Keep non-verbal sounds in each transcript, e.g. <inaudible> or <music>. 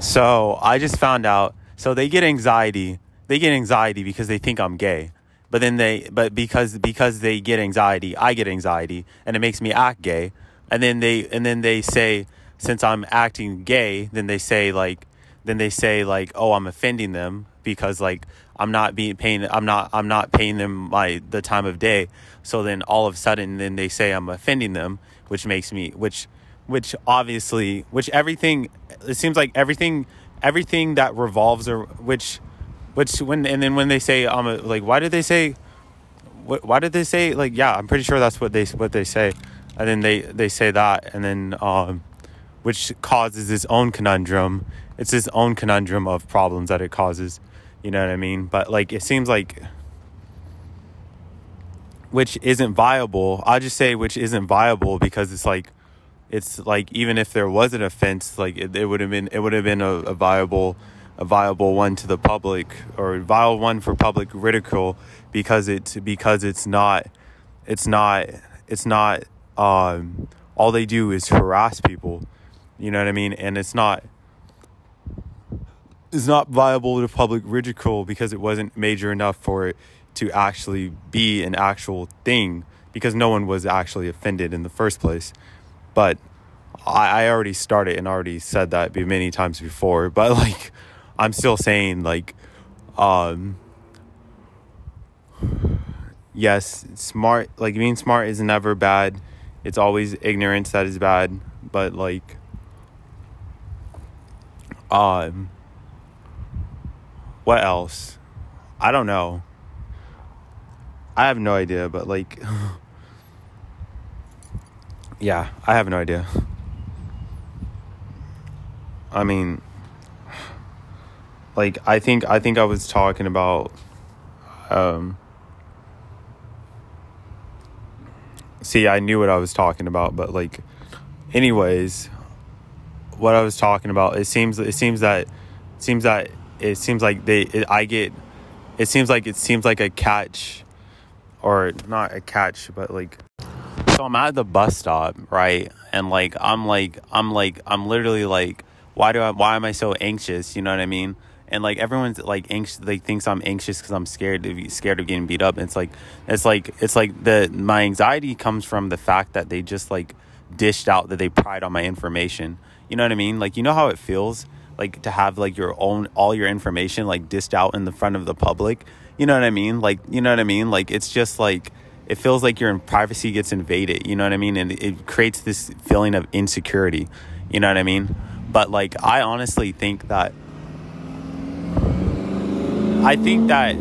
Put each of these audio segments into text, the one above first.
So I just found out. So they get anxiety. They get anxiety because they think I'm gay. But then they, but because because they get anxiety, I get anxiety, and it makes me act gay. And then they and then they say, since I'm acting gay, then they say like, then they say like, oh, I'm offending them because like I'm not being paying I'm not I'm not paying them my the time of day. So then all of a sudden then they say I'm offending them, which makes me which which obviously which everything it seems like everything everything that revolves or which which when and then when they say um like why did they say what why did they say like yeah I'm pretty sure that's what they what they say. And then they they say that and then um which causes its own conundrum. It's its own conundrum of problems that it causes. You know what I mean? But like it seems like which isn't viable. I'll just say which isn't viable because it's like it's like even if there was an offense, like it, it would have been it would have been a, a, viable a viable one to the public or a viable one for public ridicule because it's because it's not it's not it's not um, all they do is harass people. You know what I mean? And it's not it's not viable to public ridicule because it wasn't major enough for it to actually be an actual thing because no one was actually offended in the first place. But I, I already started and already said that many times before. But <laughs> like, I'm still saying like, um, yes, smart. Like being smart is never bad. It's always ignorance that is bad. But like, um, what else? I don't know. I have no idea, but like. <laughs> yeah, I have no idea. I mean, like I think I think I was talking about um See, I knew what I was talking about, but like anyways, what I was talking about, it seems it seems that it seems that it seems like they it, I get it seems like it seems like a catch or not a catch, but like so I'm at the bus stop, right? And like I'm like I'm like I'm literally like why do I why am I so anxious? You know what I mean? And like everyone's like anxious, like thinks I'm anxious because I'm scared to be scared of getting beat up. And it's like it's like it's like the my anxiety comes from the fact that they just like dished out that they pried on my information. You know what I mean? Like you know how it feels like to have like your own all your information like dished out in the front of the public. You know what I mean? Like you know what I mean? Like it's just like it feels like your privacy gets invaded, you know what I mean? And it creates this feeling of insecurity, you know what I mean? But like, I honestly think that, I think that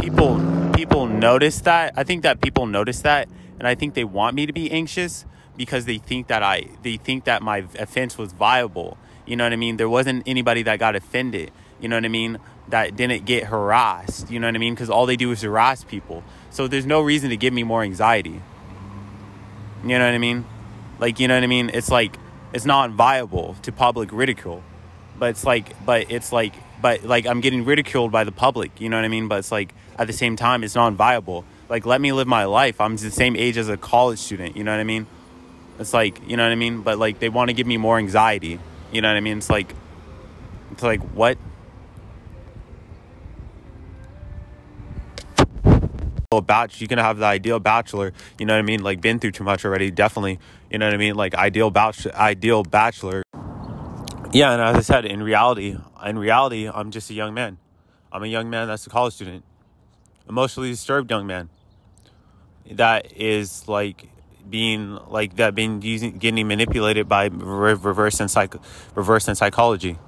people, people notice that. I think that people notice that. And I think they want me to be anxious because they think that I, they think that my offense was viable. You know what I mean? There wasn't anybody that got offended. You know what I mean? That didn't get harassed. You know what I mean? Because all they do is harass people. So there's no reason to give me more anxiety. You know what I mean? Like, you know what I mean? It's like it's not viable to public ridicule. But it's like, but it's like, but like I'm getting ridiculed by the public. You know what I mean? But it's like at the same time, it's not viable. Like, let me live my life. I'm the same age as a college student. You know what I mean? It's like, you know what I mean? But like, they want to give me more anxiety. You know what I mean? It's like, it's like, what? Batch you. Can have the ideal bachelor you know what i mean? Like been through too much already definitely. You know what i mean? Like ideal batch ideal bachelor. Yeah and as i said in reality in reality i'm just a young man. I'm a young man that's a college student. Emotionally disturbed young man. That is like being like that being using getting manipulated by reverse and psych reverse and psychology.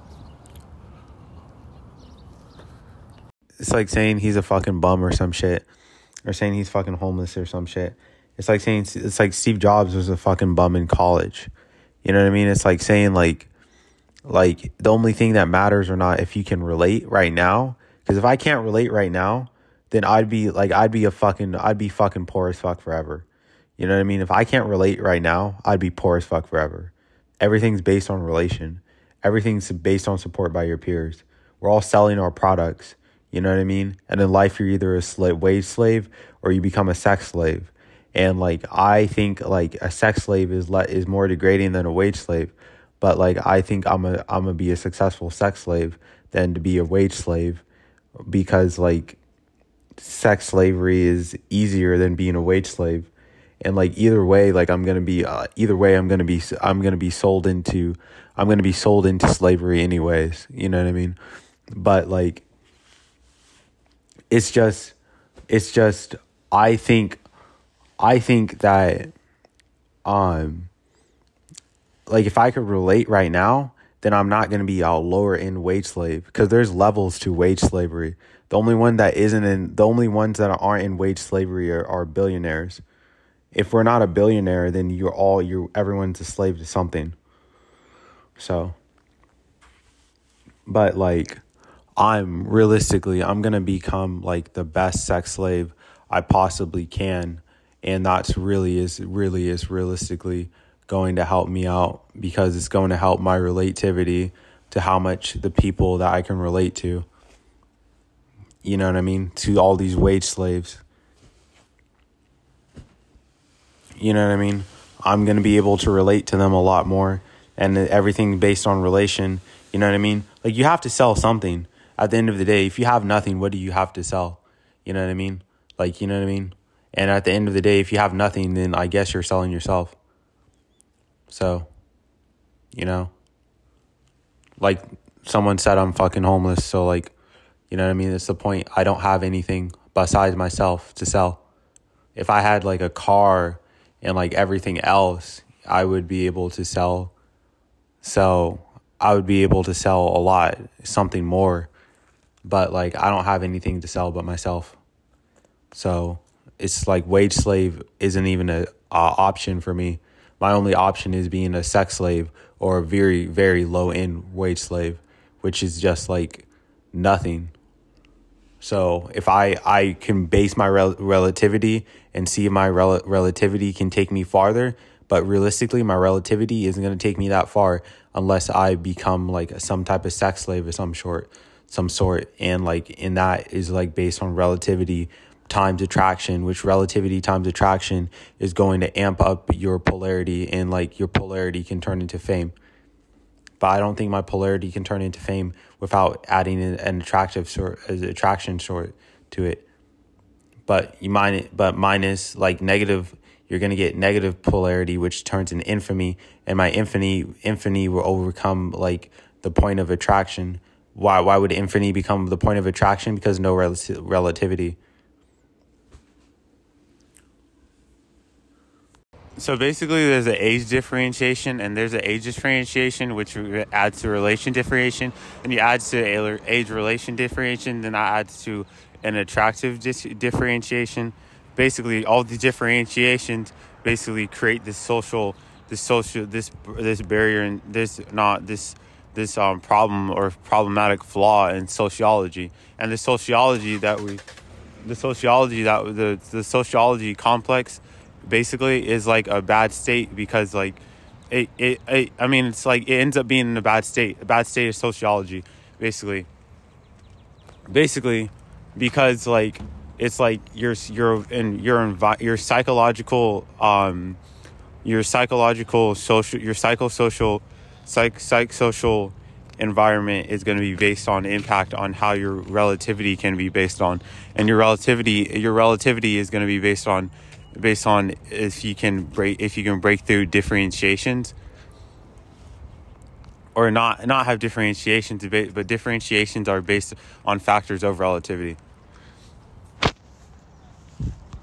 It's like saying he's a fucking bum or some shit or saying he's fucking homeless or some shit. It's like saying it's like Steve Jobs was a fucking bum in college. You know what I mean? It's like saying like like the only thing that matters or not if you can relate right now. Because if I can't relate right now, then I'd be like I'd be a fucking I'd be fucking poor as fuck forever. You know what I mean? If I can't relate right now, I'd be poor as fuck forever. Everything's based on relation. Everything's based on support by your peers. We're all selling our products you know what I mean? And in life, you're either a slave, wage slave or you become a sex slave. And like I think like a sex slave is le- is more degrading than a wage slave, but like I think I'm a I'm gonna be a successful sex slave than to be a wage slave because like sex slavery is easier than being a wage slave and like either way like i'm gonna be uh, either way i'm gonna be i'm gonna be sold into i'm gonna be sold into slavery anyways you know what i mean but like it's just it's just i think i think that um like if i could relate right now then i'm not gonna be a lower end wage slave because there's levels to wage slavery the only one that isn't in the only ones that aren't in wage slavery are, are billionaires if we're not a billionaire, then you're all you everyone's a slave to something. So but like I'm realistically I'm going to become like the best sex slave I possibly can and that's really is really is realistically going to help me out because it's going to help my relativity to how much the people that I can relate to. You know what I mean? To all these wage slaves. You know what I mean? I'm going to be able to relate to them a lot more and everything based on relation. You know what I mean? Like you have to sell something at the end of the day. If you have nothing, what do you have to sell? You know what I mean? Like, you know what I mean? And at the end of the day, if you have nothing, then I guess you're selling yourself. So, you know, like someone said, I'm fucking homeless. So, like, you know what I mean? That's the point. I don't have anything besides myself to sell. If I had like a car and like everything else, I would be able to sell. So I would be able to sell a lot, something more. But like I don't have anything to sell but myself. So it's like wage slave isn't even a, a option for me. My only option is being a sex slave or a very very low end wage slave, which is just like nothing. So if I I can base my rel- relativity and see my rel- relativity can take me farther, but realistically my relativity isn't going to take me that far unless I become like some type of sex slave of some sort, some sort, and like in that is like based on relativity times attraction, which relativity times attraction is going to amp up your polarity, and like your polarity can turn into fame but I don't think my polarity can turn into fame without adding an, attractive sort, as attraction sort to it. But you mine, it, but minus like negative, you're gonna get negative polarity, which turns into infamy, and my infamy, infamy will overcome like the point of attraction. Why? Why would infinity become the point of attraction? Because no rel- relativity. So basically, there's an age differentiation, and there's an age differentiation, which adds to relation differentiation, and you add to age relation differentiation, then that adds to an attractive dis- differentiation. Basically, all the differentiations basically create this social, this social, this this barrier, and this not this this um problem or problematic flaw in sociology, and the sociology that we, the sociology that the the sociology complex basically is like a bad state because like it, it, it I mean it's like it ends up being in a bad state. A bad state of sociology, basically. Basically, because like it's like your your and your envi- your psychological um your psychological social your psychosocial psych psychosocial environment is going to be based on impact on how your relativity can be based on. And your relativity your relativity is going to be based on based on if you can break if you can break through differentiations. Or not not have differentiations but differentiations are based on factors of relativity